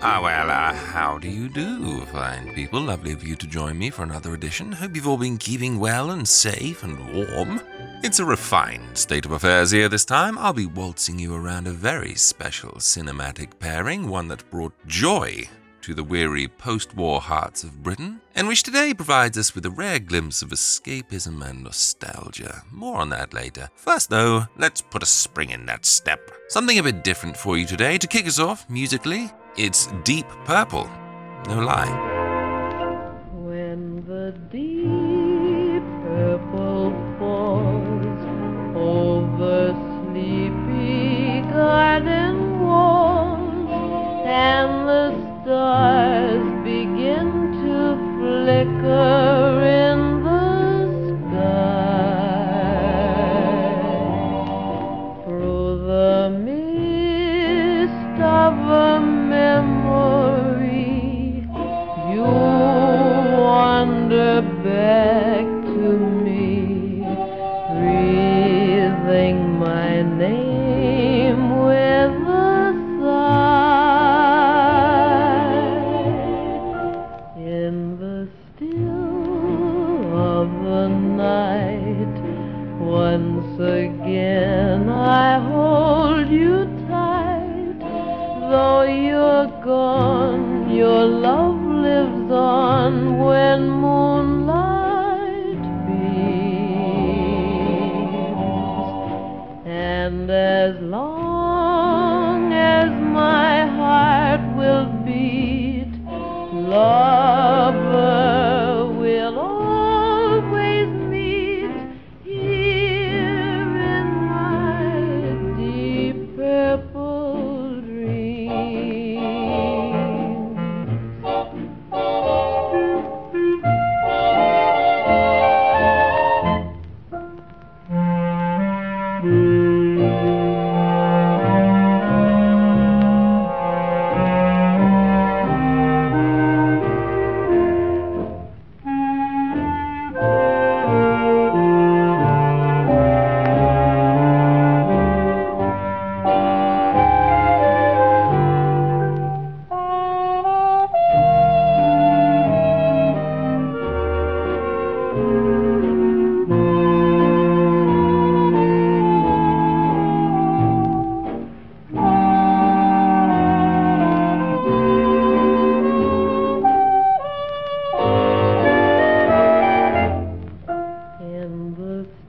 Ah, well, uh, how do you do, fine people? Lovely of you to join me for another edition. Hope you've all been keeping well and safe and warm. It's a refined state of affairs here this time. I'll be waltzing you around a very special cinematic pairing, one that brought joy to the weary post war hearts of Britain, and which today provides us with a rare glimpse of escapism and nostalgia. More on that later. First, though, let's put a spring in that step. Something a bit different for you today to kick us off musically. It's Deep Purple. No lie. When the deep purple falls over sleepy garden walls and stars begin to flicker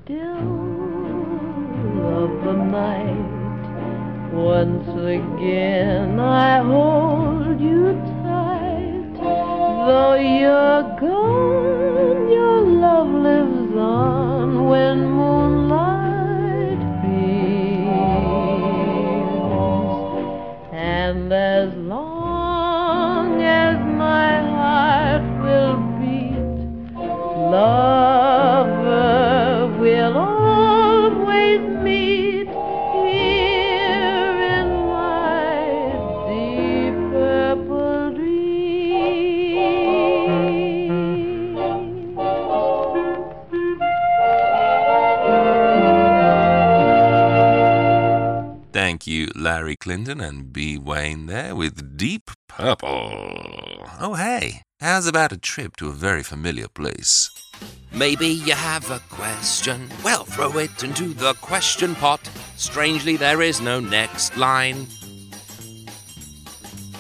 still of the night. Once again I hold you tight. Though you're gone, your love lives on when moonlight beams. And as long as my heart will beat, lover Larry Clinton and Bea Wain there with Deep Purple. Oh, hey, how's about a trip to a very familiar place? Maybe you have a question. Well, throw it into the question pot. Strangely, there is no next line.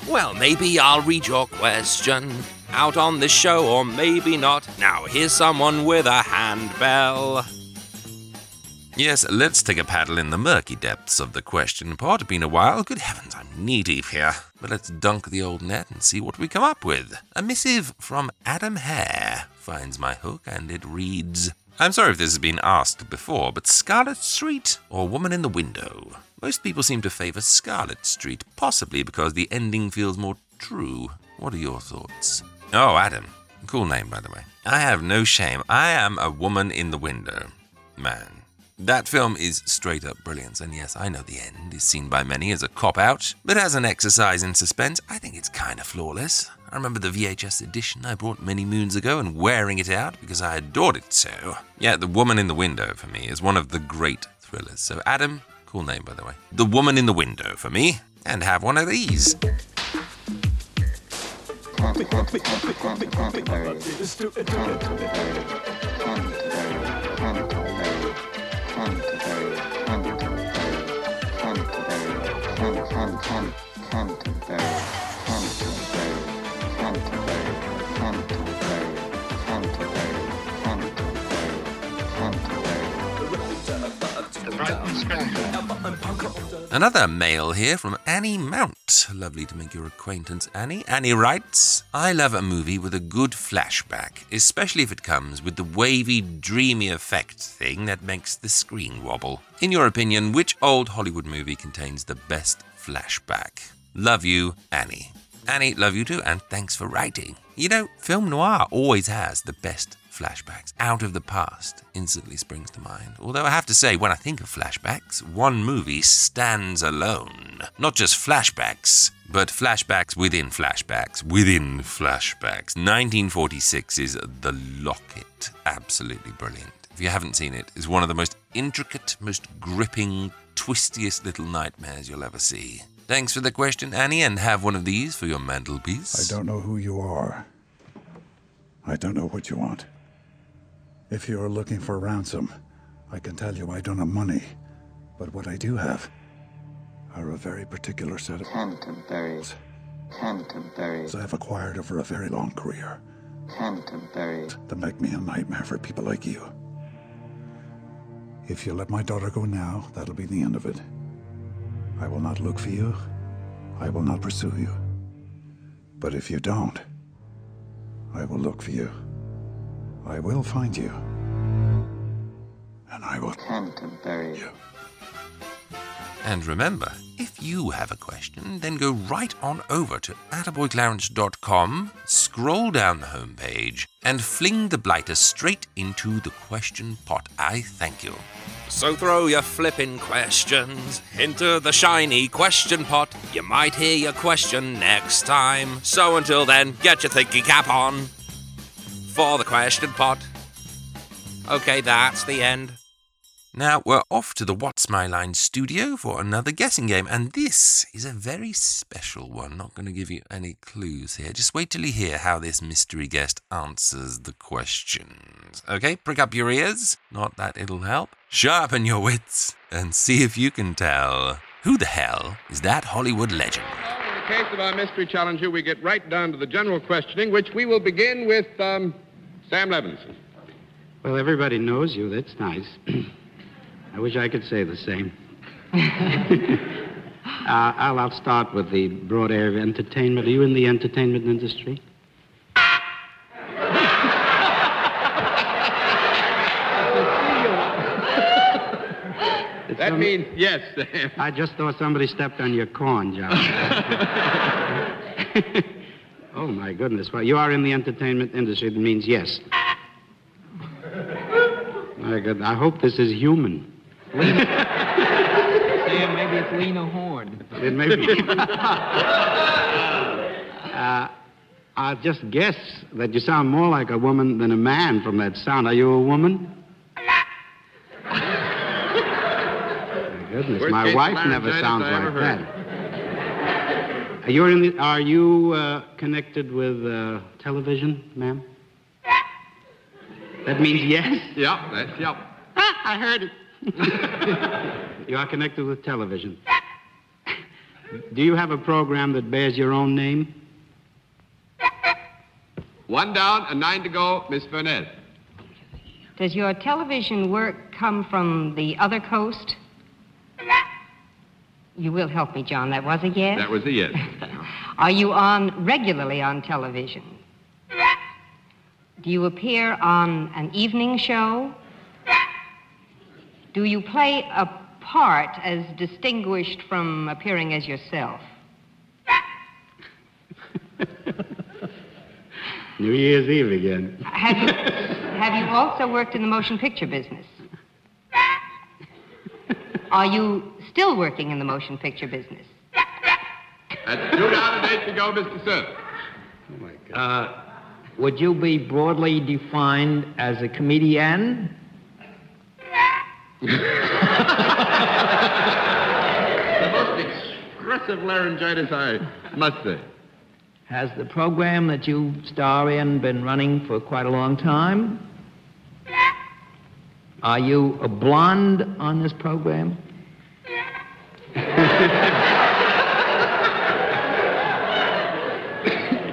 Well, maybe I'll read your question out on the show, or maybe not. Now, here's someone with a handbell. Yes, let's take a paddle in the murky depths of the question pot. Been a while. Good heavens, I'm knee deep here. But let's dunk the old net and see what we come up with. A missive from Adam Hare finds my hook, and it reads I'm sorry if this has been asked before, but Scarlet Street or Woman in the Window? Most people seem to favor Scarlet Street, possibly because the ending feels more true. What are your thoughts? Oh, Adam. Cool name, by the way. I have no shame. I am a woman in the window. Man. That film is straight up brilliance, and yes, I know the end is seen by many as a cop out, but as an exercise in suspense, I think it's kind of flawless. I remember the VHS edition I bought many moons ago and wearing it out because I adored it so. Yeah, The Woman in the Window for me is one of the great thrillers. So, Adam, cool name by the way. The Woman in the Window for me, and have one of these. Another mail here from Annie Mount. Lovely to make your acquaintance, Annie. Annie writes I love a movie with a good flashback, especially if it comes with the wavy, dreamy effect thing that makes the screen wobble. In your opinion, which old Hollywood movie contains the best flashback? Love you, Annie. Annie, love you too, and thanks for writing. You know, film noir always has the best flashbacks. Out of the past instantly springs to mind. Although I have to say, when I think of flashbacks, one movie stands alone. Not just flashbacks, but flashbacks within flashbacks within flashbacks. 1946 is The Locket. Absolutely brilliant. If you haven't seen it, it's one of the most intricate, most gripping, twistiest little nightmares you'll ever see. Thanks for the question, Annie, and have one of these for your mantelpiece. I don't know who you are. I don't know what you want. If you are looking for ransom, I can tell you I don't have money. But what I do have are a very particular set of Canterbury. Canterbury. I have acquired over a very long career Canterbury. that make me a nightmare for people like you. If you let my daughter go now, that'll be the end of it. I will not look for you. I will not pursue you. But if you don't, I will look for you. I will find you. And I will Canterbury. you. And remember, if you have a question, then go right on over to attaboyclarence.com, scroll down the homepage, and fling the blighter straight into the question pot. I thank you. So throw your flippin' questions into the shiny question pot. You might hear your question next time. So until then, get your thinking cap on for the question pot. Okay, that's the end. Now we're off to the What's My Line studio for another guessing game, and this is a very special one. Not going to give you any clues here. Just wait till you hear how this mystery guest answers the questions. Okay, prick up your ears. Not that it'll help. Sharpen your wits and see if you can tell who the hell is that Hollywood legend. In the case of our mystery challenger, we get right down to the general questioning, which we will begin with um, Sam Levenson. Well, everybody knows you. That's nice. I wish I could say the same. uh, I'll, I'll start with the broad area of entertainment. Are you in the entertainment industry? That means yes, Sam. I just thought somebody stepped on your corn, John. oh, my goodness. Well, you are in the entertainment industry. That means yes. My God, I hope this is human. Sam, maybe it's Lena Horne. It may be. uh, I'll just guess that you sound more like a woman than a man from that sound. Are you a woman? My goodness, Worst my wife never sounds like that. Are you, in the, are you uh, connected with uh, television, ma'am? That means yes? Yep, that's yep. I heard it. you are connected with television. Do you have a program that bears your own name? One down and nine to go, Miss Burnett. Does your television work come from the other coast? You will help me, John. That was a yes? That was a yes. Are you on regularly on television? Do you appear on an evening show? Do you play a part as distinguished from appearing as yourself? New Year's Eve again. Have you, have you also worked in the motion picture business? Are you still working in the motion picture business? That's two down and eight to go, Mr. Sir. Uh, would you be broadly defined as a comedian? The most expressive laryngitis, I must say. Has the program that you star in been running for quite a long time? Are you a blonde on this program?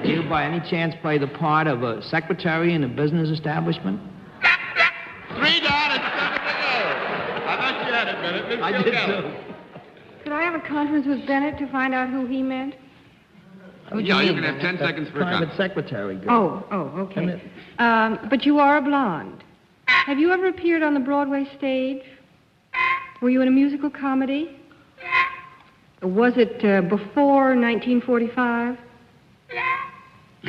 Do you, by any chance, play the part of a secretary in a business establishment? Three down and seven to go. I thought you had it, Bennett. Miss I did Kilgallen. too. Could I have a conference with Bennett to find out who he meant? Who Yeah, you mean, can have 10 That seconds for a private comment. secretary girl. Oh, oh, okay. Um, but you are a blonde. Have you ever appeared on the Broadway stage? Were you in a musical comedy? Was it uh, before 1945?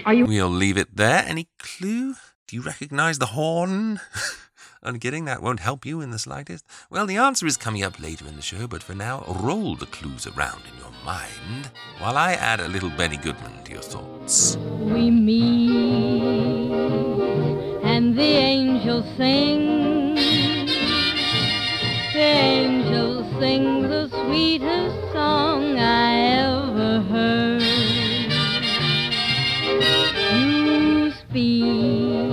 Are you We'll leave it there. Any clue? Do you recognize the horn? Only kidding, that won't help you in the slightest. Well, the answer is coming up later in the show, but for now, roll the clues around in your mind while I add a little Benny Goodman to your thoughts. We meet and the angels sing. Angels sing the sweetest song I ever heard. You speak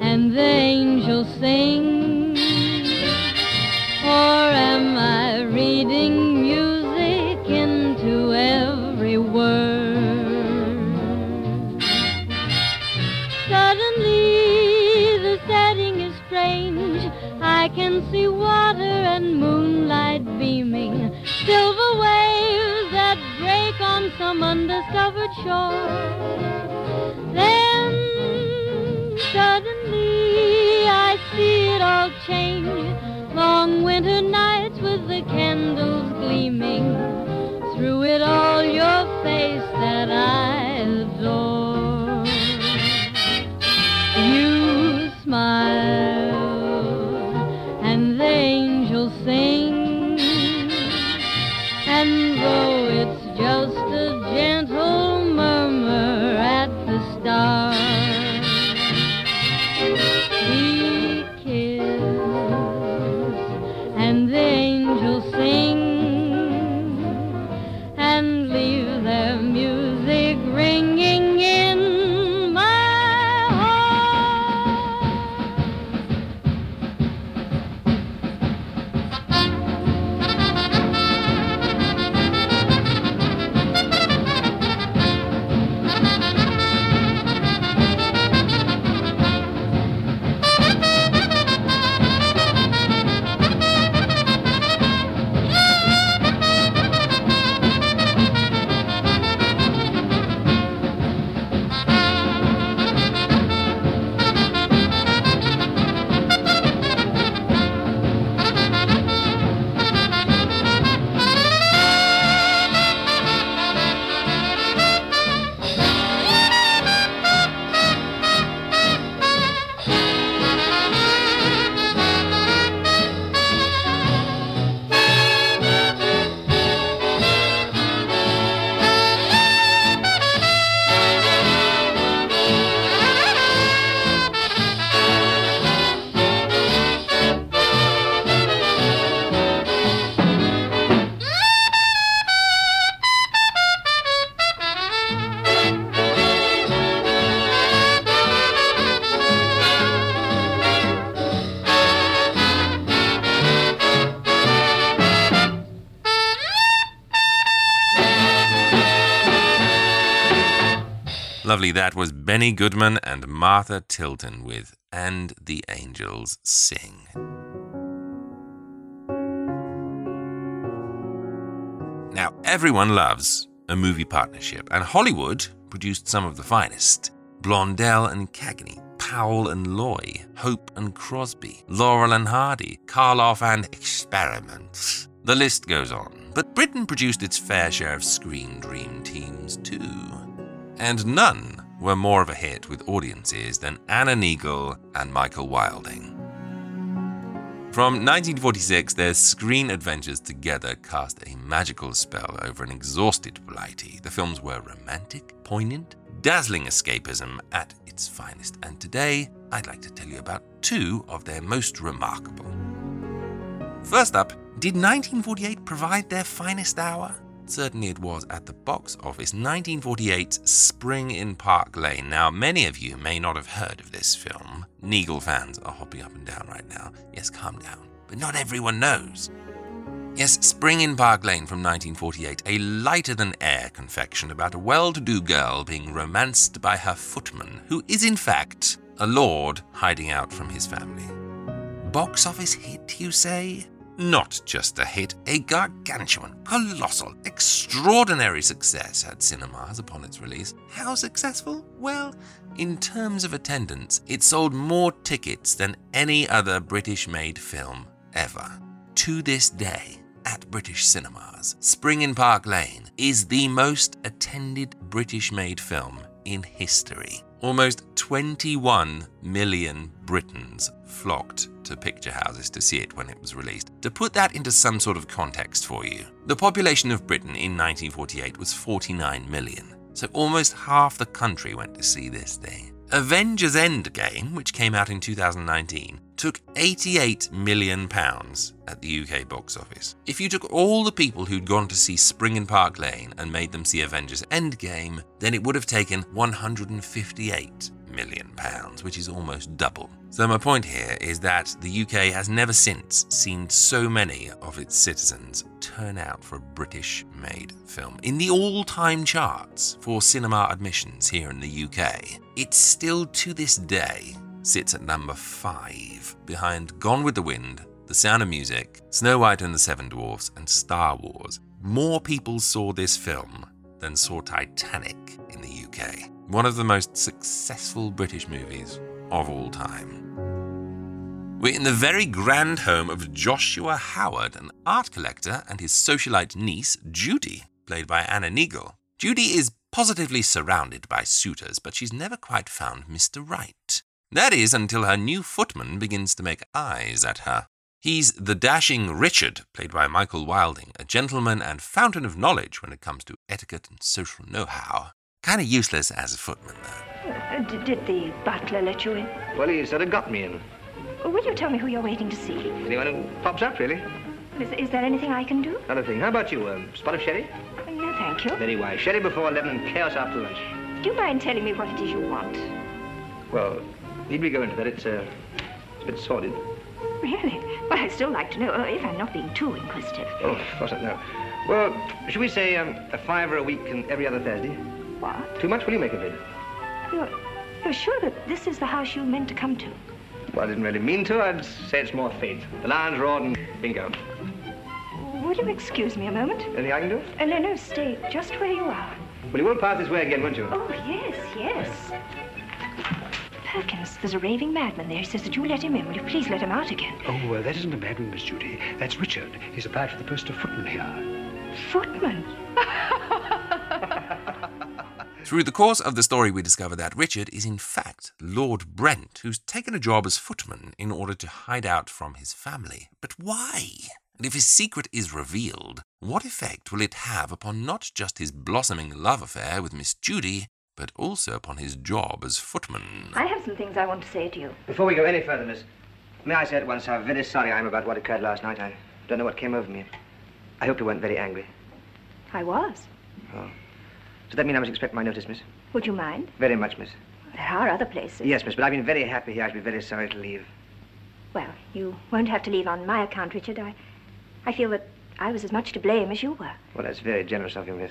and the angels sing. Can see water and moonlight beaming, silver waves that break on some undiscovered shore. Then suddenly I see it all change. Long winter nights with the candles gleaming. Through it all, your face that I adore. You smile, That was Benny Goodman and Martha Tilton with And the Angels Sing. Now, everyone loves a movie partnership, and Hollywood produced some of the finest. Blondell and Cagney Powell and Loy, Hope and Crosby, Laurel and Hardy, Karloff and Experiments. The list goes on. But Britain produced its fair share of screen dream teams too. And none were more of a hit with audiences than Anna Neagle and Michael Wilding. From 1946, their screen adventures together cast a magical spell over an exhausted Blighty. The films were romantic, poignant, dazzling escapism at its finest, and today I'd like to tell you about two of their most remarkable. First up, did 1948 provide their finest hour? Certainly it was at the box office. 1948's Spring in Park Lane. Now, many of you may not have heard of this film. Neagle fans are hopping up and down right now. Yes, calm down. But not everyone knows. Yes, Spring in Park Lane from 1948, a lighter than air confection about a well to do girl being romanced by her footman, who is in fact a lord hiding out from his family. Box office hit, you say? Not just a hit, a gargantuan, colossal, extraordinary success at cinemas upon its release. How successful? Well, in terms of attendance, it sold more tickets than any other British made film ever. To this day, at British cinemas, Spring in Park Lane is the most attended British made film in history. Almost 21 million Britons flocked to picture houses to see it when it was released. To put that into some sort of context for you, the population of Britain in 1948 was 49 million, so almost half the country went to see this thing. Avengers Endgame, which came out in 2019, took 88 million pounds at the UK box office. If you took all the people who'd gone to see Spring in Park Lane and made them see Avengers Endgame, then it would have taken 158 million pounds, which is almost double. So my point here is that the UK has never since seen so many of its citizens turn out for a British made film. In the all-time charts for cinema admissions here in the UK, it still to this day sits at number 5 behind Gone with the Wind, The Sound of Music, Snow White and the Seven Dwarfs and Star Wars. More people saw this film than saw Titanic in the UK one of the most successful British movies of all time. We're in the very grand home of Joshua Howard, an art collector, and his socialite niece, Judy, played by Anna Neagle. Judy is positively surrounded by suitors, but she's never quite found Mr. Right. That is until her new footman begins to make eyes at her. He's the dashing Richard, played by Michael Wilding, a gentleman and fountain of knowledge when it comes to etiquette and social know how. Kind of useless as a footman, though. Uh, d- did the butler let you in? Well, he sort of got me in. Will you tell me who you're waiting to see? Anyone who pops up, really. Is, is there anything I can do? Not a thing. How about you? A spot of sherry? No, thank you. Very wise. Sherry before 11 and chaos after lunch. Do you mind telling me what it is you want? Well, need we go into that? It's, uh, it's a bit sordid. Really? Well, I'd still like to know, uh, if I'm not being too inquisitive. Oh, of course not, no. Well, should we say um, a fiver a week and every other Thursday? What? Too much? Will you make of it? You're, you're sure that this is the house you meant to come to? Well, I didn't really mean to. I'd say it's more fate. The lion's roared and bingo. Will you excuse me a moment? Anything I can do? Uh, no, no, stay just where you are. Well, you won't pass this way again, won't you? Oh, yes, yes. Perkins, there's a raving madman there. He says that you let him in. Will you please let him out again? Oh, uh, that isn't a madman, Miss Judy. That's Richard. He's applied for the post of footman here. Footman? Through the course of the story, we discover that Richard is in fact Lord Brent, who's taken a job as footman in order to hide out from his family. But why? And if his secret is revealed, what effect will it have upon not just his blossoming love affair with Miss Judy, but also upon his job as footman? I have some things I want to say to you. Before we go any further, miss, may I say at once how very sorry I am about what occurred last night. I don't know what came over me. I hope you weren't very angry. I was. Oh. Does that mean I must expect my notice, miss? Would you mind? Very much, miss. There are other places. Yes, miss, but I've been very happy here. I should be very sorry to leave. Well, you won't have to leave on my account, Richard. I, I feel that I was as much to blame as you were. Well, that's very generous of you, miss.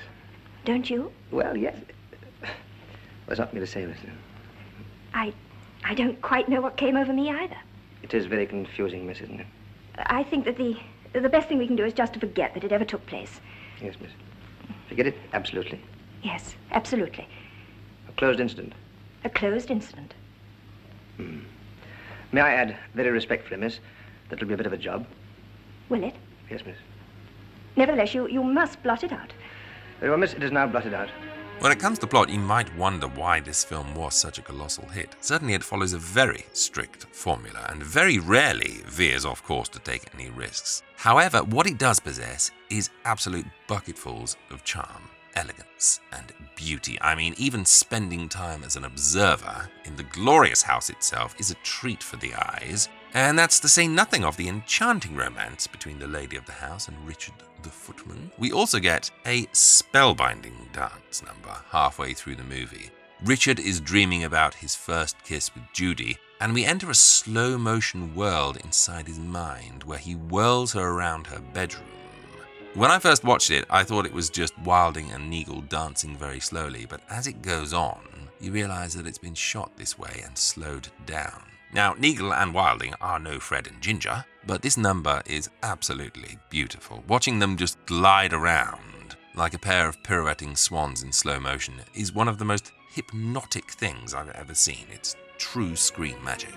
Don't you? Well, yes. Well, it's not for me to say, miss. I, I don't quite know what came over me either. It is very confusing, miss, isn't it? I think that the, the best thing we can do is just to forget that it ever took place. Yes, miss. Forget it? Absolutely. Yes, absolutely. A closed incident. A closed incident. Hmm. May I add, very respectfully, miss, that it'll be a bit of a job. Will it? Yes, miss. Nevertheless, you, you must blot it out. Very well, miss, it is now blotted out. When it comes to plot, you might wonder why this film was such a colossal hit. Certainly, it follows a very strict formula and very rarely veers off course to take any risks. However, what it does possess is absolute bucketfuls of charm, elegance, and beauty. I mean, even spending time as an observer in the glorious house itself is a treat for the eyes. And that's to say nothing of the enchanting romance between the lady of the house and Richard the footman. We also get a spellbinding dance number halfway through the movie. Richard is dreaming about his first kiss with Judy, and we enter a slow motion world inside his mind where he whirls her around her bedroom. When I first watched it, I thought it was just Wilding and Neagle dancing very slowly, but as it goes on, you realize that it's been shot this way and slowed down. Now, Neagle and Wilding are no Fred and Ginger, but this number is absolutely beautiful. Watching them just glide around like a pair of pirouetting swans in slow motion is one of the most hypnotic things I've ever seen. It's true screen magic.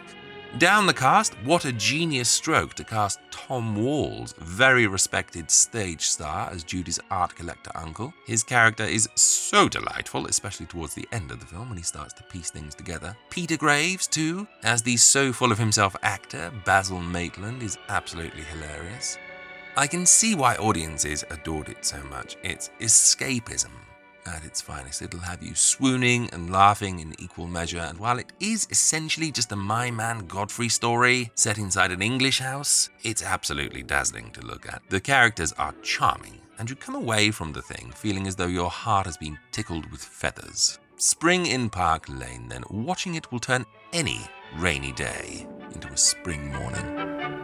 Down the cast, what a genius stroke to cast Tom Walls, very respected stage star, as Judy's art collector uncle. His character is so delightful, especially towards the end of the film when he starts to piece things together. Peter Graves, too, as the so full of himself actor, Basil Maitland, is absolutely hilarious. I can see why audiences adored it so much. It's escapism at its finest. It'll have you swooning and laughing in equal measure, and while it is essentially just a My Man Godfrey story set inside an English house, it's absolutely dazzling to look at. The characters are charming, and you come away from the thing feeling as though your heart has been tickled with feathers. Spring in Park Lane, then. Watching it will turn any rainy day into a spring morning.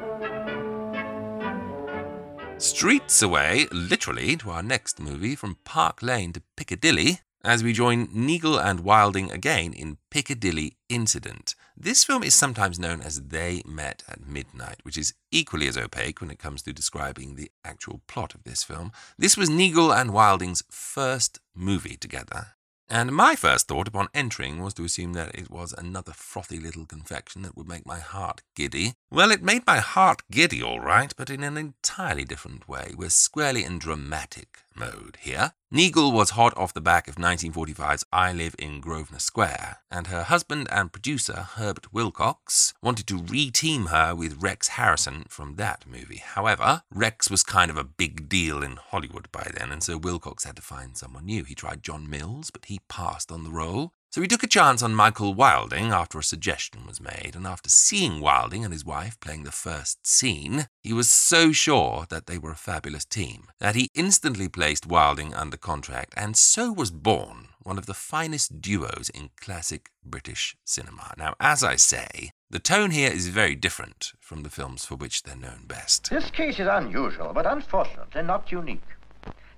Streets away, literally, to our next movie from Park Lane to Piccadilly, as we join Neagle and Wilding again in Piccadilly Incident. This film is sometimes known as They Met at Midnight, which is equally as opaque when it comes to describing the actual plot of this film. This was Neagle and Wilding's first movie together, and my first thought upon entering was to assume that it was another frothy little confection that would make my heart giddy. Well, it made my heart giddy, all right, but in an entirely different way. We're squarely and dramatic mode here. Neagle was hot off the back of 1945's I Live in Grosvenor Square, and her husband and producer, Herbert Wilcox, wanted to re-team her with Rex Harrison from that movie. However, Rex was kind of a big deal in Hollywood by then, and so Wilcox had to find someone new. He tried John Mills, but he passed on the role. So he took a chance on Michael Wilding after a suggestion was made, and after seeing Wilding and his wife playing the first scene, he was so sure that they were a fabulous team that he instantly placed Wilding under contract, and so was born one of the finest duos in classic British cinema. Now, as I say, the tone here is very different from the films for which they're known best. This case is unusual, but unfortunately not unique.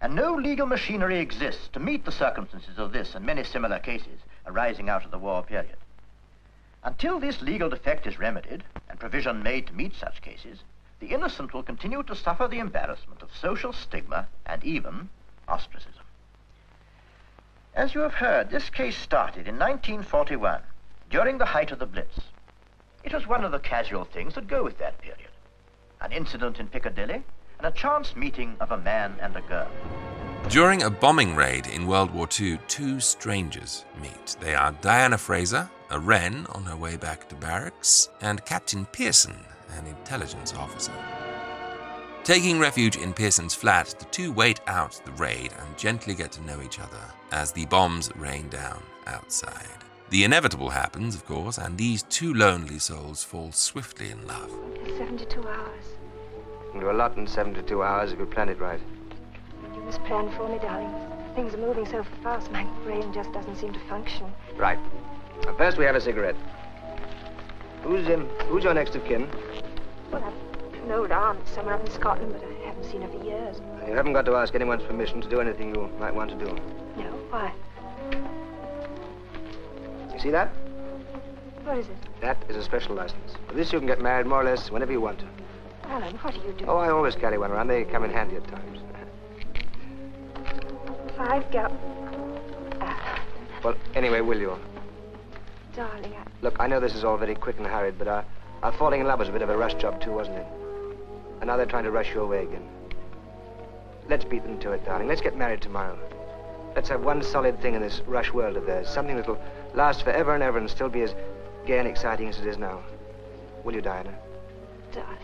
And no legal machinery exists to meet the circumstances of this and many similar cases arising out of the war period. Until this legal defect is remedied and provision made to meet such cases, the innocent will continue to suffer the embarrassment of social stigma and even ostracism. As you have heard, this case started in 1941, during the height of the Blitz. It was one of the casual things that go with that period. An incident in Piccadilly and a chance meeting of a man and a girl. During a bombing raid in World War II, two strangers meet. They are Diana Fraser, a Wren on her way back to barracks, and Captain Pearson, an intelligence officer. Taking refuge in Pearson's flat, the two wait out the raid and gently get to know each other as the bombs rain down outside. The inevitable happens, of course, and these two lonely souls fall swiftly in love. 72 hours. You can do a lot in 72 hours if you plan it right. You must plan for me, darling. Things are moving so fast, my brain just doesn't seem to function. Right. First we have a cigarette. Who's, um, who's your next of kin? Well, I've an old aunt somewhere up in Scotland, but I haven't seen her for years. You haven't got to ask anyone's permission to do anything you might want to do. No, why? You see that? What is it? That is a special license. With this you can get married more or less whenever you want to. Alan, what are you doing? Oh, I always carry one around. They come in handy at times. Five gal... Well, anyway, will you? Darling, I... Look, I know this is all very quick and hurried, but our, our falling in love was a bit of a rush job, too, wasn't it? And now they're trying to rush you away again. Let's beat them to it, darling. Let's get married tomorrow. Let's have one solid thing in this rush world of theirs. Something that'll last forever and ever and still be as gay and exciting as it is now. Will you, Diana?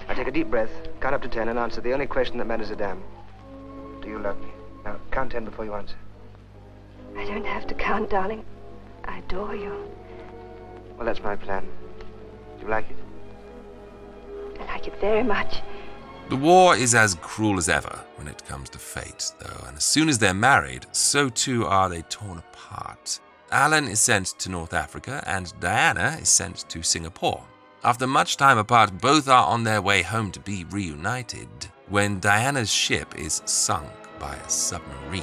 Darling. Now take a deep breath, count up to ten, and answer the only question that matters a damn. Do you love me? Now, count ten before you answer. I don't have to count, darling. I adore you. Well, that's my plan. Do you like it? I like it very much. The war is as cruel as ever when it comes to fate, though, and as soon as they're married, so too are they torn apart. Alan is sent to North Africa, and Diana is sent to Singapore. After much time apart, both are on their way home to be reunited when Diana's ship is sunk by a submarine.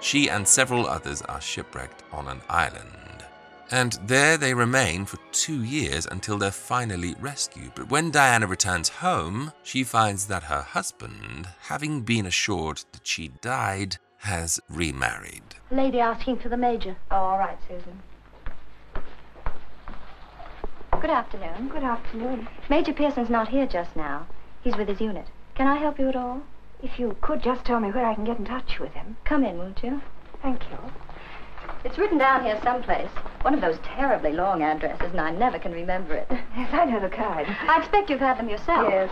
She and several others are shipwrecked on an island. And there they remain for two years until they're finally rescued. But when Diana returns home, she finds that her husband, having been assured that she died, has remarried. Lady asking for the Major. Oh, all right, Susan. Good afternoon. Good afternoon. Major Pearson's not here just now. He's with his unit. Can I help you at all? If you could just tell me where I can get in touch with him. Come in, won't you? Thank you. It's written down here someplace. One of those terribly long addresses, and I never can remember it. Yes, I know the kind. I expect you've had them yourself. Yes.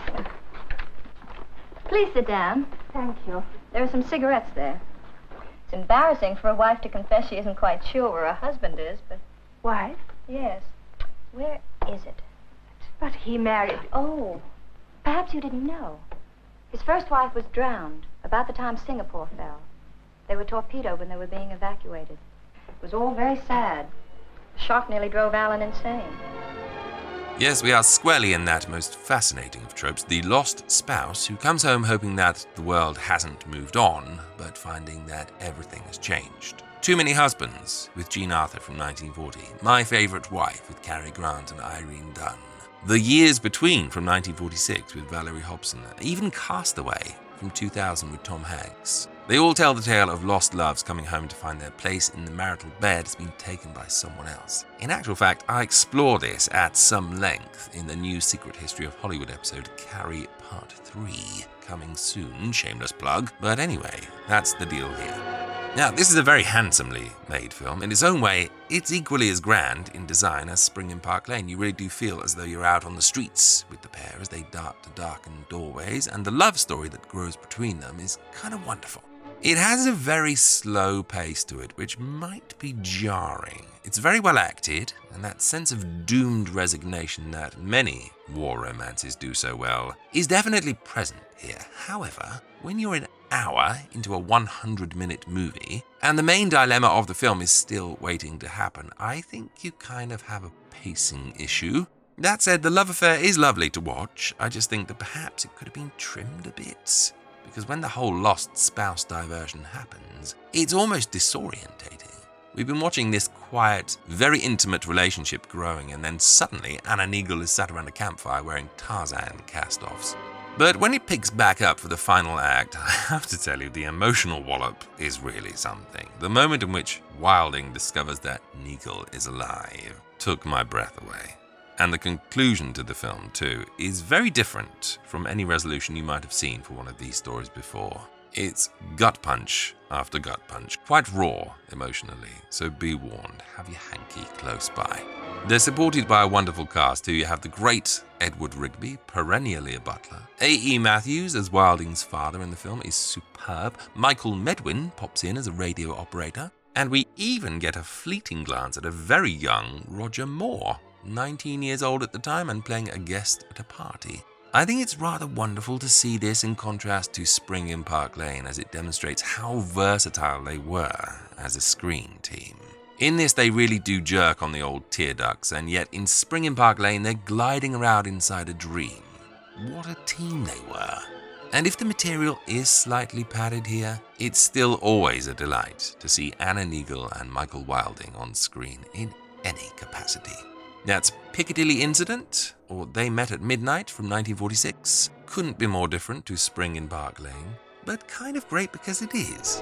Please sit down. Thank you. There are some cigarettes there. It's embarrassing for a wife to confess she isn't quite sure where her husband is, but. Wife? Yes. Where is it? But he married. Oh. Perhaps you didn't know. His first wife was drowned about the time Singapore fell. They were torpedoed when they were being evacuated. It was all very sad. The shock nearly drove Alan insane. Yes, we are squarely in that most fascinating of tropes the lost spouse who comes home hoping that the world hasn't moved on, but finding that everything has changed. Too Many Husbands with Jean Arthur from 1940, My Favorite Wife with Cary Grant and Irene Dunne, The Years Between from 1946 with Valerie Hobson, even Castaway from 2000 with Tom Hanks. They all tell the tale of lost loves coming home to find their place in the marital bed has been taken by someone else. In actual fact, I explore this at some length in the new Secret History of Hollywood episode Carrie Part 3, coming soon, shameless plug. But anyway, that's the deal here. Now, this is a very handsomely made film. In its own way, it's equally as grand in design as Spring in Park Lane. You really do feel as though you're out on the streets with the pair as they dart to darkened doorways, and the love story that grows between them is kind of wonderful. It has a very slow pace to it, which might be jarring. It's very well acted, and that sense of doomed resignation that many war romances do so well is definitely present here. However, when you're an hour into a 100 minute movie, and the main dilemma of the film is still waiting to happen, I think you kind of have a pacing issue. That said, the love affair is lovely to watch. I just think that perhaps it could have been trimmed a bit because when the whole lost spouse diversion happens, it's almost disorientating. We've been watching this quiet, very intimate relationship growing, and then suddenly Anna Neagle is sat around a campfire wearing Tarzan cast offs. But when it picks back up for the final act, I have to tell you, the emotional wallop is really something. The moment in which Wilding discovers that Neagle is alive took my breath away. And the conclusion to the film, too, is very different from any resolution you might have seen for one of these stories before. It's gut punch after gut punch, quite raw emotionally, so be warned, have your hanky close by. They're supported by a wonderful cast too. You have the great Edward Rigby, perennially a butler. A.E. Matthews as Wilding's father in the film is superb. Michael Medwin pops in as a radio operator. And we even get a fleeting glance at a very young Roger Moore, 19 years old at the time and playing a guest at a party. I think it's rather wonderful to see this in contrast to Spring in Park Lane as it demonstrates how versatile they were as a screen team. In this, they really do jerk on the old tear ducts, and yet in Spring in Park Lane, they're gliding around inside a dream. What a team they were. And if the material is slightly padded here, it's still always a delight to see Anna Neagle and Michael Wilding on screen in any capacity. That's Piccadilly Incident, or They Met at Midnight from 1946. Couldn't be more different to Spring in Park Lane, but kind of great because it is.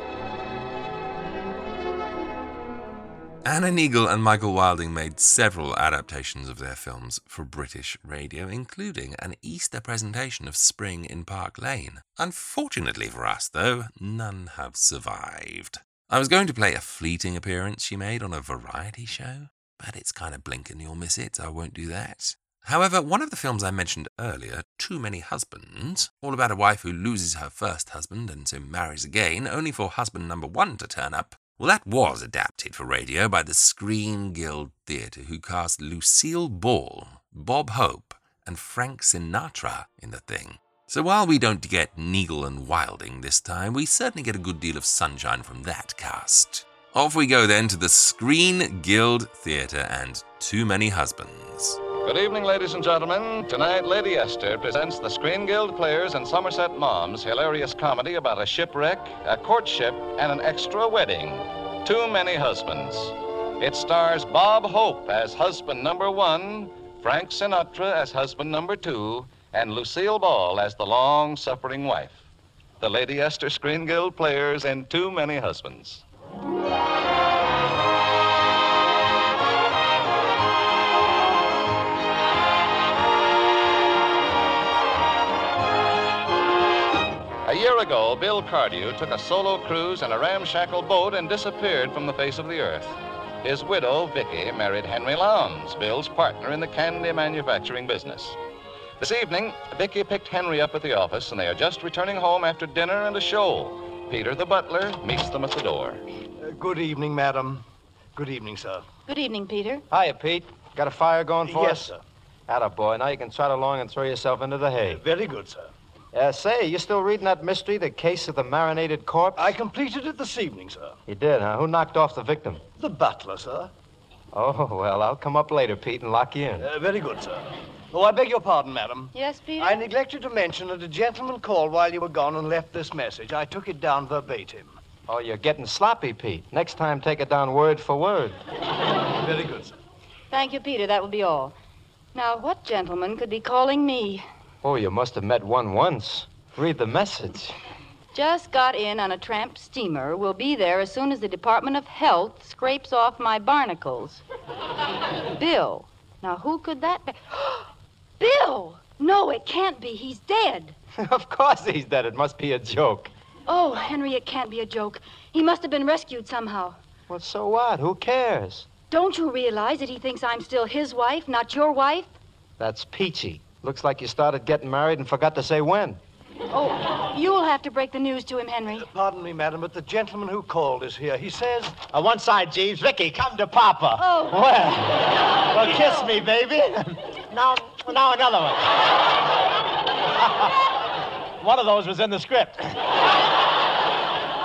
Anna Neagle and Michael Wilding made several adaptations of their films for British radio, including an Easter presentation of Spring in Park Lane. Unfortunately for us, though, none have survived. I was going to play a fleeting appearance she made on a variety show, but it's kind of blink and you'll miss it, I won't do that. However, one of the films I mentioned earlier, Too Many Husbands, all about a wife who loses her first husband and so marries again, only for husband number one to turn up, well, that was adapted for radio by the Screen Guild Theatre, who cast Lucille Ball, Bob Hope, and Frank Sinatra in the thing. So while we don't get Neagle and Wilding this time, we certainly get a good deal of sunshine from that cast. Off we go then to the Screen Guild Theatre and Too Many Husbands. Good evening, ladies and gentlemen. Tonight, Lady Esther presents the Screen Guild Players and Somerset Maugham's hilarious comedy about a shipwreck, a courtship, and an extra wedding. Too Many Husbands. It stars Bob Hope as husband number one, Frank Sinatra as husband number two, and Lucille Ball as the long suffering wife. The Lady Esther Screen Guild Players and Too Many Husbands. Year ago, Bill Cardew took a solo cruise in a ramshackle boat and disappeared from the face of the earth. His widow, Vicky, married Henry Lowndes, Bill's partner in the candy manufacturing business. This evening, Vicky picked Henry up at the office, and they are just returning home after dinner and a show. Peter, the butler, meets them at the door. Uh, good evening, madam. Good evening, sir. Good evening, Peter. Hiya, Pete. Got a fire going for yes, us? Yes, sir. Atta boy. Now you can trot along and throw yourself into the hay. Very good, sir. Uh, say, you still reading that mystery, the case of the marinated corpse? I completed it this evening, sir. You did, huh? Who knocked off the victim? The butler, sir. Oh, well, I'll come up later, Pete, and lock you in. Uh, very good, sir. Oh, I beg your pardon, madam. Yes, Peter? I neglected to mention that a gentleman called while you were gone and left this message. I took it down verbatim. Oh, you're getting sloppy, Pete. Next time, take it down word for word. Very good, sir. Thank you, Peter. That will be all. Now, what gentleman could be calling me? Oh, you must have met one once. Read the message. Just got in on a tramp steamer. Will be there as soon as the Department of Health scrapes off my barnacles. Bill. Now, who could that be? Bill! No, it can't be. He's dead. of course he's dead. It must be a joke. Oh, Henry, it can't be a joke. He must have been rescued somehow. Well, so what? Who cares? Don't you realize that he thinks I'm still his wife, not your wife? That's peachy. Looks like you started getting married and forgot to say when. Oh, you'll have to break the news to him, Henry. Pardon me, madam, but the gentleman who called is here. He says. Uh, one side, Jeeves. Vicky, come to Papa. Oh. Well, well, kiss me, baby. now, now another one. one of those was in the script.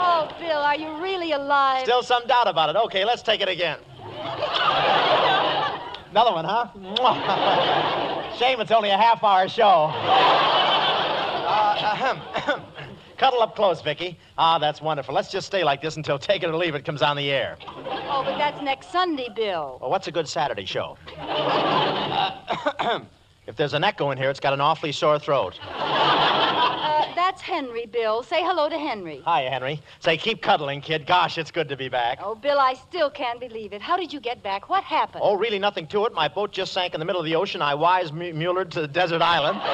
Oh, Bill, are you really alive? Still some doubt about it. Okay, let's take it again. Another one, huh? Shame it's only a half-hour show. Uh, ahem. Cuddle up close, Vicky. Ah, that's wonderful. Let's just stay like this until Take It or Leave It comes on the air. Oh, but that's next Sunday, Bill. Well, what's a good Saturday show? Uh, if there's an echo in here, it's got an awfully sore throat. That's Henry, Bill. Say hello to Henry. Hi, Henry. Say, keep cuddling, kid. Gosh, it's good to be back. Oh, Bill, I still can't believe it. How did you get back? What happened? Oh, really nothing to it. My boat just sank in the middle of the ocean. I wise mu- mulered to the desert island.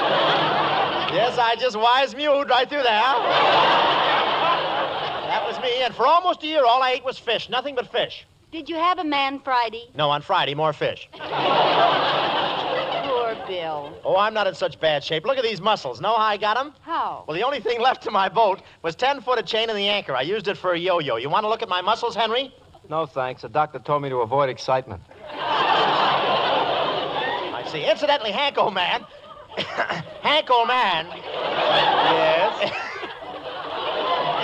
yes, I just wise muled right through there. that was me. And for almost a year, all I ate was fish. Nothing but fish. Did you have a man Friday? No, on Friday, more fish. Poor Bill. Oh, I'm not in such bad shape. Look at these muscles. Know how I got them? How? Well, the only thing left to my boat was 10 foot of chain and the anchor. I used it for a yo-yo. You want to look at my muscles, Henry? No, thanks. The doctor told me to avoid excitement. I see. Incidentally, Hank, old man. Hank, old man. yes.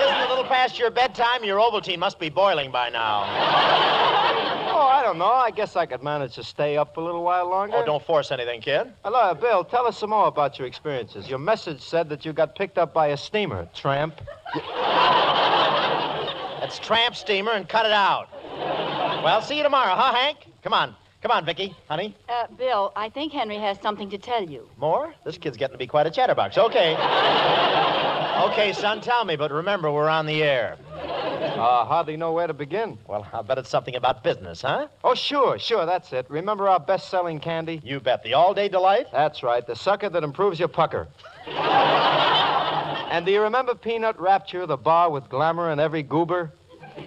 Isn't it a little past your bedtime? Your Ovaltine must be boiling by now. Oh, I don't know. I guess I could manage to stay up a little while longer. Oh, don't force anything, kid. Hello, Bill. Tell us some more about your experiences. Your message said that you got picked up by a steamer, tramp. That's tramp steamer, and cut it out. Well, see you tomorrow, huh, Hank? Come on. Come on, Vicky, honey. Uh, Bill, I think Henry has something to tell you. More? This kid's getting to be quite a chatterbox. Okay. okay, son, tell me, but remember, we're on the air. Uh, hardly know where to begin. Well, I bet it's something about business, huh? Oh, sure, sure, that's it. Remember our best selling candy? You bet. The All Day Delight? That's right, the sucker that improves your pucker. and do you remember Peanut Rapture, the bar with glamour and every goober?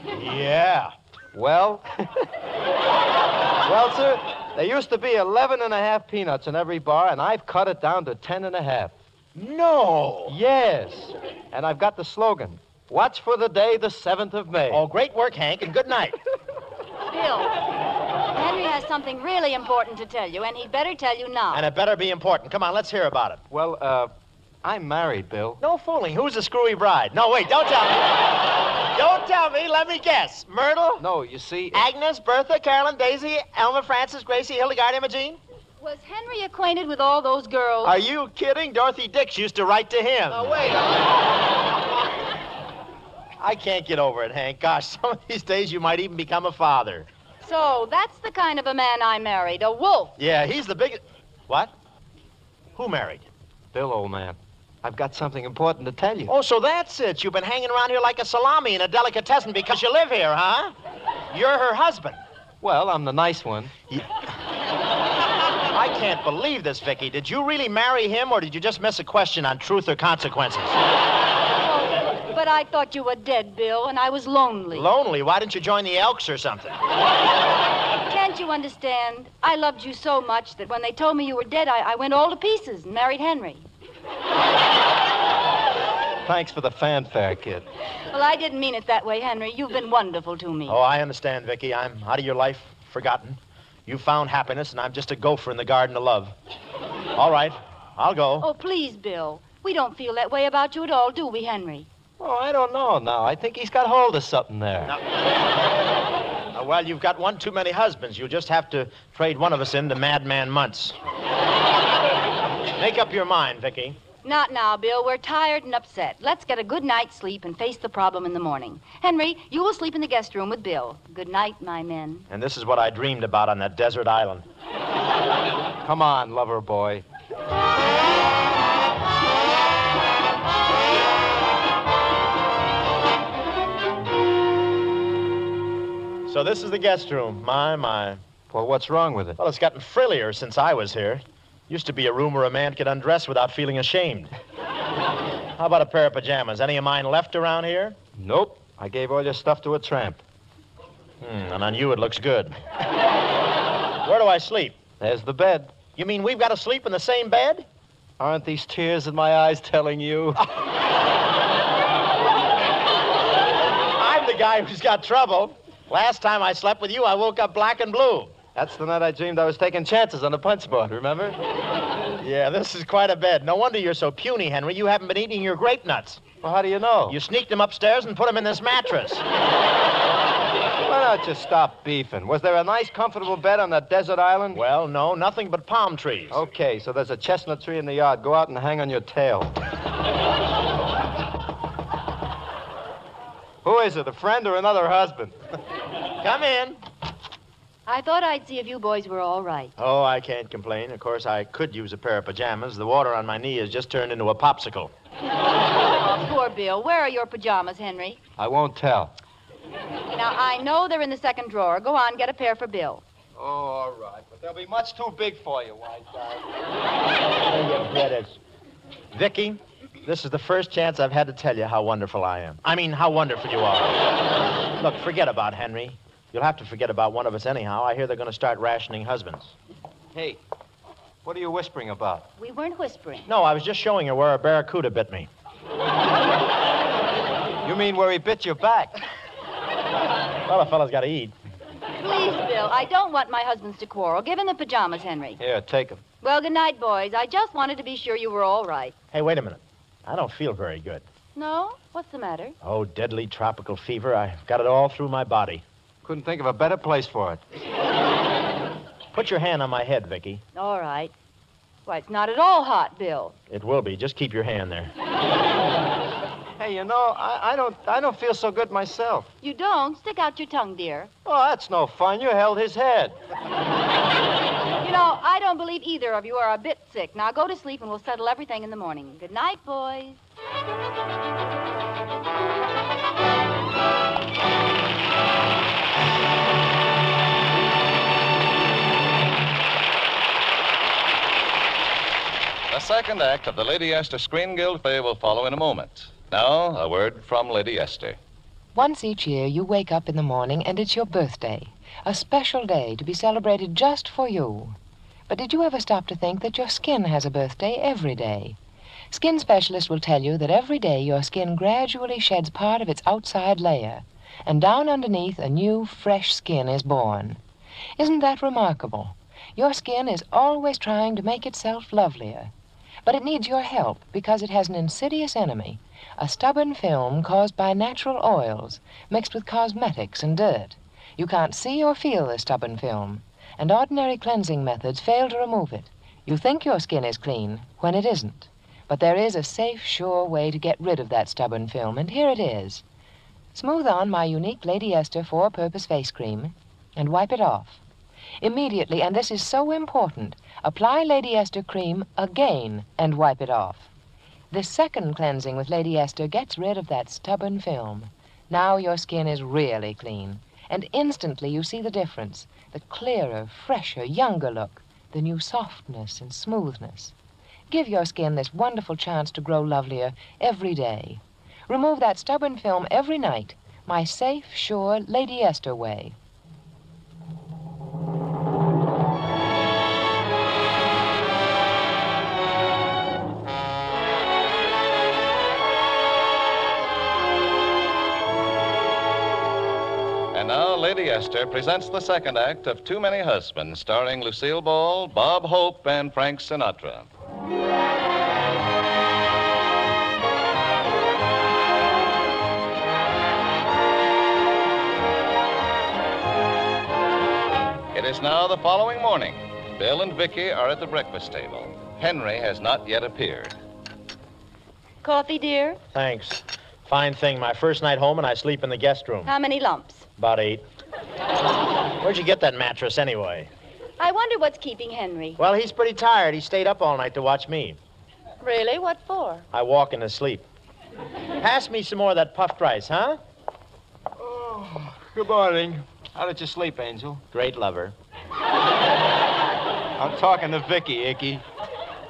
Yeah. Well, well, sir, there used to be 11 and a half peanuts in every bar, and I've cut it down to 10 and a half. No. Yes. And I've got the slogan Watch for the day, the 7th of May. Oh, great work, Hank, and good night. Bill, Henry has something really important to tell you, and he'd better tell you now. And it better be important. Come on, let's hear about it. Well, uh, I'm married, Bill. No fooling. Who's the screwy bride? No, wait, don't tell me. Don't tell me. Let me guess. Myrtle? No, you see. Agnes, Bertha, Carolyn, Daisy, Elma, Frances, Gracie, Hildegard, Imogene? Was Henry acquainted with all those girls? Are you kidding? Dorothy Dix used to write to him. Oh, wait. I can't get over it, Hank. Gosh, some of these days you might even become a father. So that's the kind of a man I married, a wolf. Yeah, he's the biggest. What? Who married? Bill, old man. I've got something important to tell you. Oh, so that's it. You've been hanging around here like a salami in a delicatessen because you live here, huh? You're her husband. Well, I'm the nice one. I can't believe this, Vicky. Did you really marry him, or did you just miss a question on truth or consequences? But I thought you were dead, Bill, and I was lonely. Lonely? Why didn't you join the Elks or something? Can't you understand? I loved you so much that when they told me you were dead, I, I went all to pieces and married Henry. Thanks for the fanfare, kid. Well, I didn't mean it that way, Henry. You've been wonderful to me. Oh, I understand, Vicky. I'm out of your life, forgotten. You found happiness, and I'm just a gopher in the garden of love. All right, I'll go. Oh, please, Bill. We don't feel that way about you at all, do we, Henry? Oh, I don't know now. I think he's got hold of something there. Uh, well, you've got one too many husbands. You'll just have to trade one of us in to Madman Muntz. Make up your mind, Vicky. Not now, Bill. We're tired and upset. Let's get a good night's sleep and face the problem in the morning. Henry, you will sleep in the guest room with Bill. Good night, my men. And this is what I dreamed about on that desert island. Come on, lover boy. So this is the guest room. My, my. Well, what's wrong with it? Well, it's gotten frillier since I was here. Used to be a room where a man could undress without feeling ashamed. How about a pair of pajamas? Any of mine left around here? Nope. I gave all your stuff to a tramp. Hmm, and on you it looks good. Where do I sleep? There's the bed. You mean we've got to sleep in the same bed? Aren't these tears in my eyes telling you? I'm the guy who's got trouble. Last time I slept with you, I woke up black and blue. That's the night I dreamed I was taking chances on the punch board, remember? Yeah, this is quite a bed. No wonder you're so puny, Henry. You haven't been eating your grape nuts. Well, how do you know? You sneaked them upstairs and put them in this mattress. Why don't you stop beefing? Was there a nice, comfortable bed on that desert island? Well, no, nothing but palm trees. Okay, so there's a chestnut tree in the yard. Go out and hang on your tail. Who is it, a friend or another husband? Come in. I thought I'd see if you boys were all right. Oh, I can't complain. Of course, I could use a pair of pajamas. The water on my knee has just turned into a popsicle. Oh, poor Bill. Where are your pajamas, Henry? I won't tell. Now, I know they're in the second drawer. Go on, get a pair for Bill. Oh, all right. But they'll be much too big for you, wise guy. you get it. Vicky, this is the first chance I've had to tell you how wonderful I am. I mean, how wonderful you are. Look, forget about Henry. You'll have to forget about one of us anyhow. I hear they're going to start rationing husbands. Hey, what are you whispering about? We weren't whispering. No, I was just showing her where a barracuda bit me. You mean where he bit your back? Well, a fellow's got to eat. Please, Bill, I don't want my husbands to quarrel. Give him the pajamas, Henry. Here, take them. Well, good night, boys. I just wanted to be sure you were all right. Hey, wait a minute. I don't feel very good. No? What's the matter? Oh, deadly tropical fever. I've got it all through my body. Couldn't think of a better place for it. Put your hand on my head, Vicky. All right. Why, it's not at all hot, Bill. It will be. Just keep your hand there. Hey, you know, I, I don't I don't feel so good myself. You don't? Stick out your tongue, dear. Oh, that's no fun. You held his head. You know, I don't believe either of you are a bit sick. Now go to sleep and we'll settle everything in the morning. Good night, boys. The second act of the Lady Esther Screen Guild play will follow in a moment. Now, a word from Lady Esther. Once each year, you wake up in the morning and it's your birthday. A special day to be celebrated just for you. But did you ever stop to think that your skin has a birthday every day? Skin specialists will tell you that every day your skin gradually sheds part of its outside layer, and down underneath a new, fresh skin is born. Isn't that remarkable? Your skin is always trying to make itself lovelier. But it needs your help because it has an insidious enemy, a stubborn film caused by natural oils mixed with cosmetics and dirt. You can't see or feel the stubborn film, and ordinary cleansing methods fail to remove it. You think your skin is clean when it isn't. But there is a safe, sure way to get rid of that stubborn film, and here it is. Smooth on my unique Lady Esther four purpose face cream and wipe it off. Immediately, and this is so important, apply Lady Esther cream again and wipe it off. This second cleansing with Lady Esther gets rid of that stubborn film. Now your skin is really clean, and instantly you see the difference the clearer, fresher, younger look, the new softness and smoothness. Give your skin this wonderful chance to grow lovelier every day. Remove that stubborn film every night, my safe, sure Lady Esther way. Lady Esther presents the second act of Too Many Husbands, starring Lucille Ball, Bob Hope, and Frank Sinatra. It is now the following morning. Bill and Vicky are at the breakfast table. Henry has not yet appeared. Coffee, dear? Thanks. Fine thing. My first night home, and I sleep in the guest room. How many lumps? About eight. Where'd you get that mattress anyway? I wonder what's keeping Henry. Well, he's pretty tired. He stayed up all night to watch me. Really? What for? I walk in his sleep. Pass me some more of that puffed rice, huh? Oh, good morning. How did you sleep, Angel? Great lover. I'm talking to Vicky, Icky.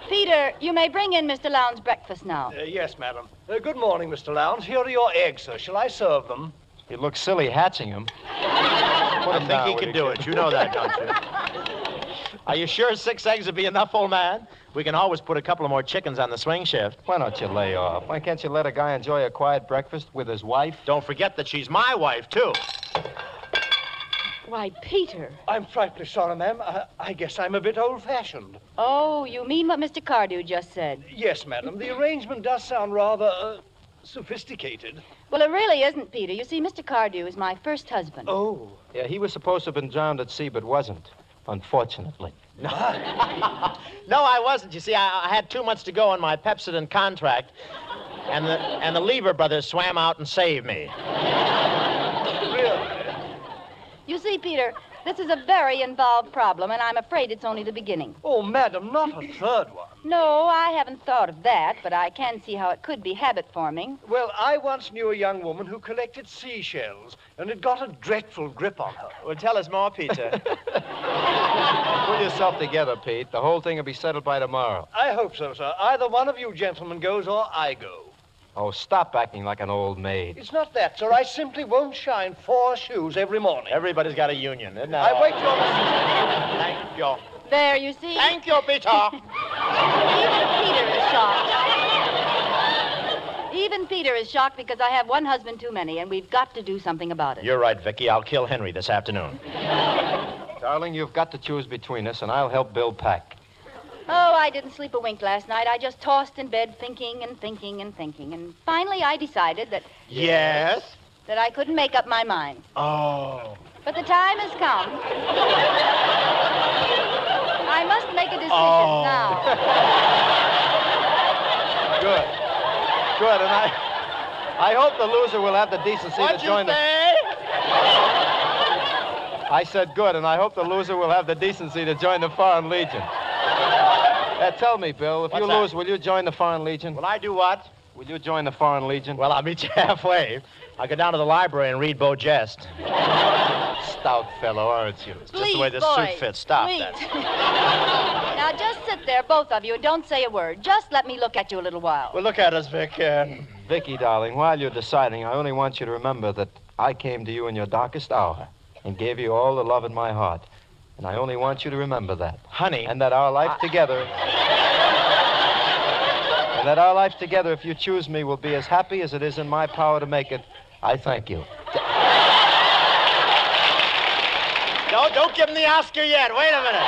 Peter, you may bring in Mr. Lowndes' breakfast now. Uh, yes, madam. Uh, good morning, Mr. Lowndes. Here are your eggs, sir. Shall I serve them? You look silly hatching him. I think down, he will can do kid? it. You know that, don't you? Are you sure six eggs would be enough, old man? We can always put a couple of more chickens on the swing shift. Why don't you lay off? Why can't you let a guy enjoy a quiet breakfast with his wife? Don't forget that she's my wife, too. Why, Peter. I'm frightfully sorry, ma'am. I, I guess I'm a bit old-fashioned. Oh, you mean what Mr. Cardew just said? Yes, madam. The arrangement does sound rather uh, sophisticated. Well, it really isn't, Peter. You see, Mr. Cardew is my first husband. Oh. Yeah, he was supposed to have been drowned at sea, but wasn't, unfortunately. No, no I wasn't. You see, I, I had too much to go on my Pepsodent contract, and the and the Lever brothers swam out and saved me. really? You see, Peter, this is a very involved problem, and I'm afraid it's only the beginning. Oh, madam, not a third one. No, I haven't thought of that, but I can see how it could be habit forming. Well, I once knew a young woman who collected seashells, and it got a dreadful grip on her. Well, tell us more, Peter. Pull yourself together, Pete. The whole thing will be settled by tomorrow. I hope so, sir. Either one of you gentlemen goes or I go. Oh, stop acting like an old maid. It's not that, sir. I simply won't shine four shoes every morning. Everybody's got a union, isn't that I all? wait your Thank you. There, you see? Thank you, Peter. Even Peter is shocked. Even Peter is shocked because I have one husband too many, and we've got to do something about it. You're right, Vicky. I'll kill Henry this afternoon. Darling, you've got to choose between us, and I'll help Bill pack. Oh, I didn't sleep a wink last night. I just tossed in bed thinking and thinking and thinking. And finally I decided that Yes? that I couldn't make up my mind. Oh. But the time has come. I must make a decision Oh. now. Good. Good, and I I hope the loser will have the decency What'd to you join the say? I said good, and I hope the loser will have the decency to join the Foreign Legion. Uh, tell me, Bill, if What's you that? lose, will you join the Foreign Legion? Will I do what? Will you join the Foreign Legion? Well, I'll meet you halfway. I go down to the library and read Beau Geste. Stout fellow, aren't you? It's just the way this boy, suit fits. Stop please. that. now just sit there, both of you, and don't say a word. Just let me look at you a little while. Well, look at us, Vic. Uh, Vicky, darling, while you're deciding, I only want you to remember that I came to you in your darkest hour and gave you all the love in my heart. And I only want you to remember that. Honey. And that our life together. And that our life together, if you choose me, will be as happy as it is in my power to make it. I thank you. No, don't give him the Oscar yet. Wait a minute.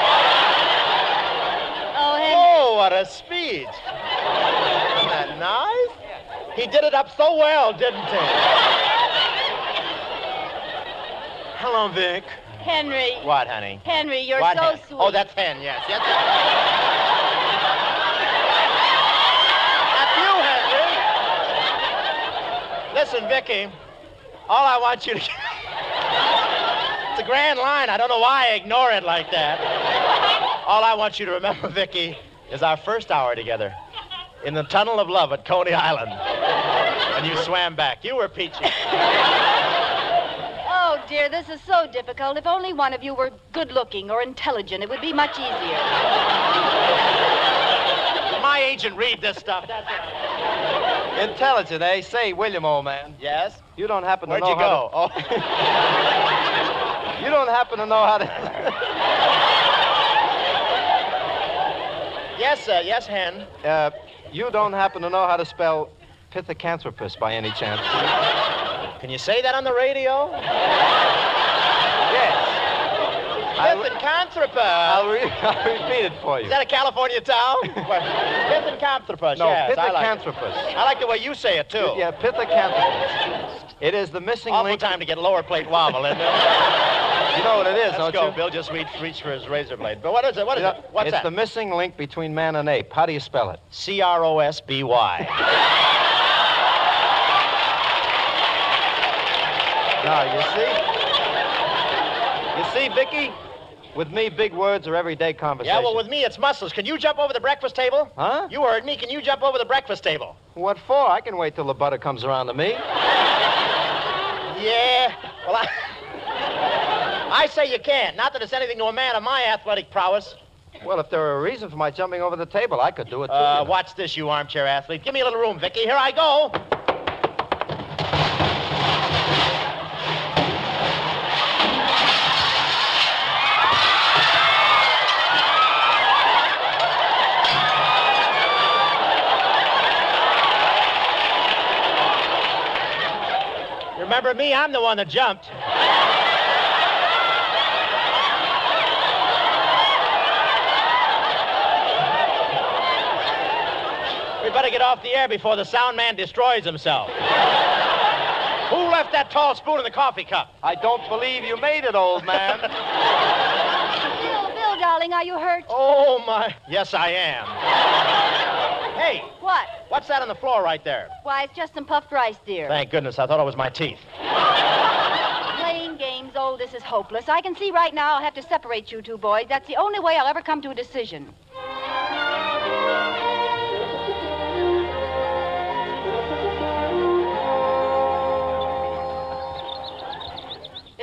Oh, Henry. Oh, what a speech. Isn't that nice? He did it up so well, didn't he? Hello, Vic. Henry. What, honey? Henry, you're What, so Hen- oh, sweet. Oh, that's Hen, yes. yes. That's you, Henry. Listen, Vicky, all I want you to... it's a grand line. I don't know why I ignore it like that. All I want you to remember, Vicky, is our first hour together in the tunnel of love at Coney Island. And you swam back. You were peachy. Oh, dear, this is so difficult. If only one of you were good looking or intelligent, it would be much easier. My agent read this stuff. That's it. Intelligent, eh? Say, William, old man. Yes? You don't happen to Where'd know you how go? Oh. you don't happen to know how to... Yes, uh, yes, Hen. Uh, you don't happen to know how to spell pithecanthropus by any chance? Can you say that on the radio? Yes. Pithecanthropus. I'll, re- I'll repeat it for you. Is that a California town? Pithecanthropus, No, yes. I like, I like the way you say it, too. Yeah, pithecanthropus. It is the missing Awful link. time to get lower plate wobble, isn't it? You know what it is, Let's don't go. you? Bill just reach, reach for his razor blade. But what is it? What is Yeah, it? What's it's that? the missing link between man and ape. How do you spell it? C-R-O-S-B-Y. Now, you see? You see, Vicky? With me, big words are everyday conversation. Yeah, well, with me, it's muscles. Can you jump over the breakfast table? Huh? You heard me. Can you jump over the breakfast table? What for? I can wait till the butter comes around to me. Yeah. Well, I... I say you can't. Not that it's anything to a man of my athletic prowess. Well, if there were a reason for my jumping over the table, I could do it too. Uh, watch this, you armchair athlete. Give me a little room, Vicky. Here I go. Remember me? I'm the one that jumped. We better get off the air before the sound man destroys himself. Who left that tall spoon in the coffee cup? I don't believe you made it, old man. Bill, Bill, darling, are you hurt? Oh, my. Yes, I am. Hey, What? What's that on the floor right there? Why, it's just some puffed rice, dear. Thank goodness. I thought it was my teeth. Playing games, oh, this is hopeless. I can see right now I'll have to separate you two boys. That's the only way I'll ever come to a decision.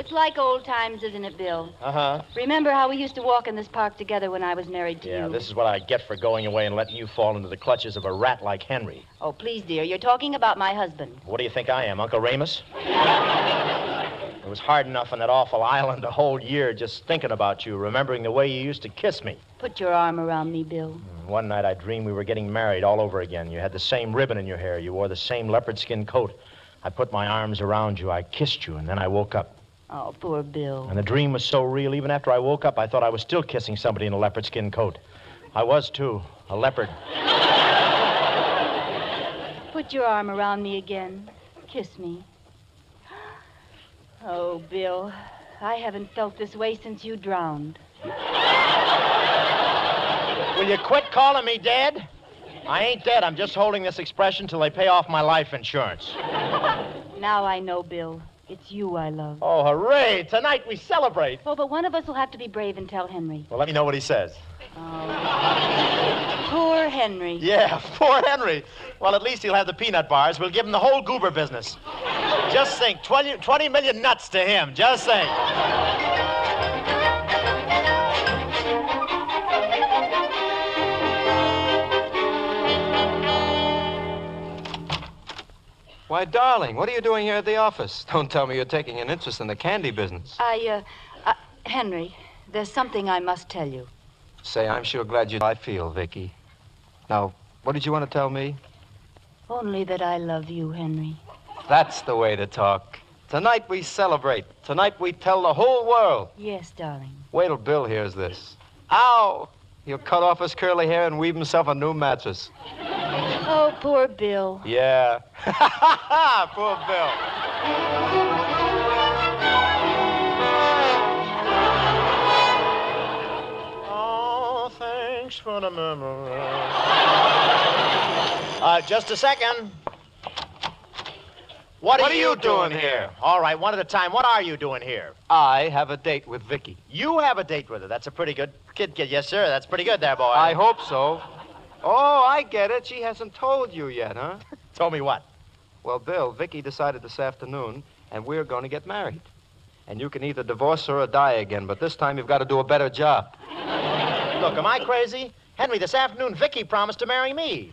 It's like old times, isn't it, Bill? Uh huh. Remember how we used to walk in this park together when I was married to Yeah, you? Yeah, this is what I get for going away and letting you fall into the clutches of a rat like Henry. Oh, please, dear, you're talking about my husband. What do you think I am, Uncle Remus? it was hard enough on that awful island a whole year just thinking about you, remembering the way you used to kiss me. Put your arm around me, Bill. One night I dreamed we were getting married all over again. You had the same ribbon in your hair. You wore the same leopard skin coat. I put my arms around you. I kissed you, and then I woke up. Oh, poor Bill. And the dream was so real, even after I woke up, I thought I was still kissing somebody in a leopard skin coat. I was, too. A leopard. Put your arm around me again. Kiss me. Oh, Bill, I haven't felt this way since you drowned. Will you quit calling me dead? I ain't dead. I'm just holding this expression till they pay off my life insurance. Now I know, Bill. It's you I love. Oh, hooray! Tonight we celebrate. Oh, but one of us will have to be brave and tell Henry. Well, let me know what he says. Oh. poor Henry. Yeah, poor Henry. Well, at least he'll have the peanut bars. We'll give him the whole goober business. Just think 20, 20 million nuts to him. Just think. Why, darling, what are you doing here at the office? Don't tell me you're taking an interest in the candy business. I, uh, uh, Henry, there's something I must tell you. Say, I'm sure glad you. I feel, Vicky. Now, what did you want to tell me? Only that I love you, Henry. That's the way to talk. Tonight we celebrate. Tonight we tell the whole world. Yes, darling. Wait till Bill hears this. Ow! He'll cut off his curly hair and weave himself a new mattress. Oh, poor Bill. Yeah. Poor Bill. Oh, thanks for the memory. Uh, just a second. What, What are you doing here? All right, one at a time. What are you doing here? I have a date with Vicky. You have a date with her. That's a pretty good kid. kid. Yes, sir. That's pretty good there, boy. I hope so. Oh, I get it. She hasn't told you yet, huh? Told me what? Well, Bill, Vicky decided this afternoon, and we're going to get married. And you can either divorce her or die again, but this time you've got to do a better job. Look, am I crazy? Henry, this afternoon, Vicky promised to marry me.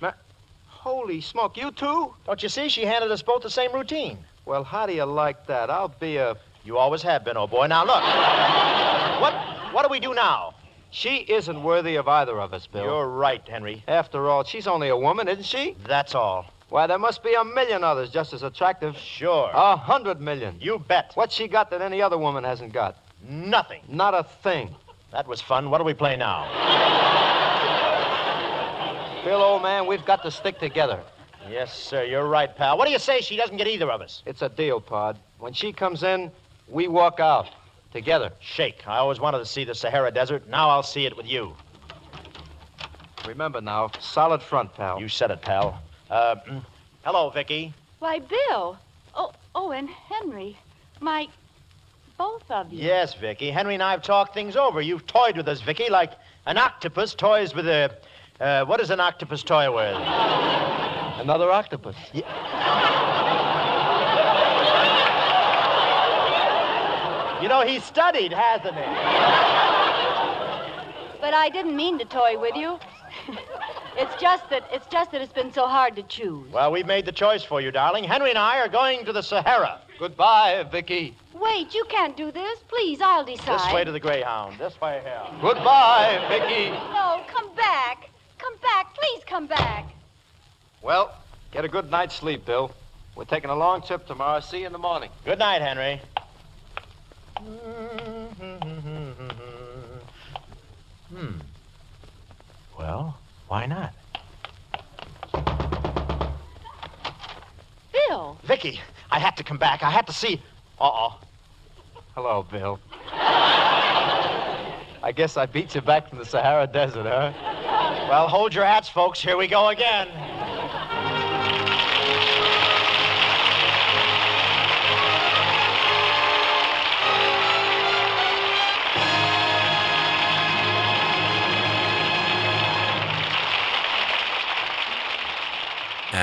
Holy smoke, you too? Don't you see? She handed us both the same routine. Well, how do you like that? I'll be a. You always have been, old boy. Now, look. what, what do we do now? She isn't worthy of either of us, Bill. You're right, Henry. After all, she's only a woman, isn't she? That's all. Why, there must be a million others just as attractive. Sure. A hundred million. You bet. What's she got that any other woman hasn't got? Nothing. Not a thing. That was fun. What do we play now? Bill, old man, we've got to stick together. Yes, sir. You're right, pal. What do you say she doesn't get either of us? It's a deal, Pod. When she comes in, we walk out together. Shake. I always wanted to see the Sahara Desert. Now I'll see it with you. Remember now, solid front, pal. You said it, pal. Uh, mm. hello, Vicky. Why, Bill. Oh, oh, and Henry. My. Both of you. Yes, Vicky. Henry and I have talked things over. You've toyed with us, Vicky, like an octopus toys with a. Uh, what does an octopus toy with? Another octopus. You know, he studied, hasn't he? But I didn't mean to toy with you. it's just that it's just that it's been so hard to choose. Well, we've made the choice for you, darling. Henry and I are going to the Sahara. Goodbye, Vicky. Wait, you can't do this. Please, I'll decide. This way to the Greyhound. This way here. Goodbye, Vicky. No, come back. Come back. Please come back. Well, get a good night's sleep, Bill. We're taking a long trip tomorrow. See you in the morning. Good night, Henry. Hmm. Well, why not? Bill. Vicky, I had to come back. I had to see. Uh-oh. Hello, Bill. I guess I beat you back from the Sahara Desert, huh? Well, hold your hats, folks. Here we go again.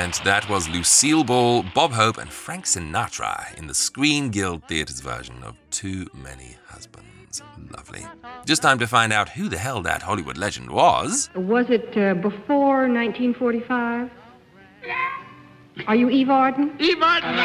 And that was Lucille Ball, Bob Hope, and Frank Sinatra in the Screen Guild Theatre's version of Too Many Husbands. Lovely. Just time to find out who the hell that Hollywood legend was. Was it uh, before 1945? Are you Eve Arden? Eve Arden,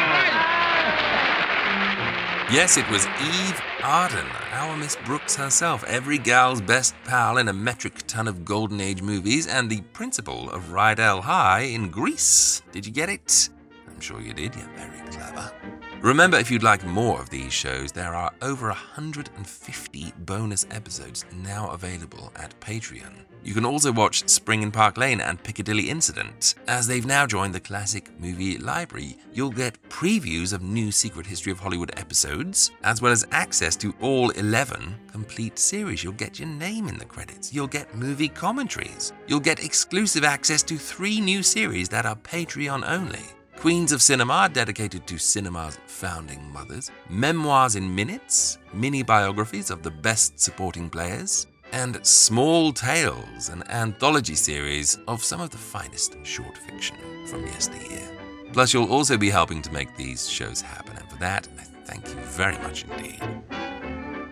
Yes, it was Eve Arden, our Miss Brooks herself, every gal's best pal in a metric ton of Golden Age movies, and the principal of Rydell High in Grease. Did you get it? I'm sure you did, you're very clever. Remember, if you'd like more of these shows, there are over 150 bonus episodes now available at Patreon. You can also watch Spring in Park Lane and Piccadilly Incident. As they've now joined the Classic Movie Library, you'll get previews of new Secret History of Hollywood episodes, as well as access to all 11 complete series. You'll get your name in the credits. You'll get movie commentaries. You'll get exclusive access to three new series that are Patreon only. Queens of Cinema, dedicated to cinema's founding mothers, Memoirs in Minutes, mini biographies of the best supporting players, and Small Tales, an anthology series of some of the finest short fiction from yesteryear. Plus, you'll also be helping to make these shows happen, and for that, I thank you very much indeed.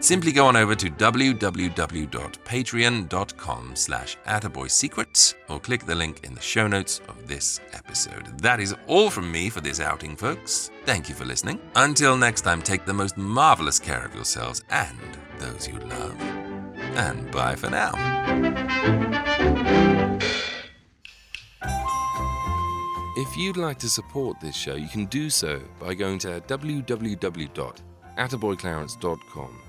Simply go on over to www.patreon.com slash attaboysecrets or click the link in the show notes of this episode. That is all from me for this outing, folks. Thank you for listening. Until next time, take the most marvelous care of yourselves and those you love. And bye for now. If you'd like to support this show, you can do so by going to www.attaboyclarence.com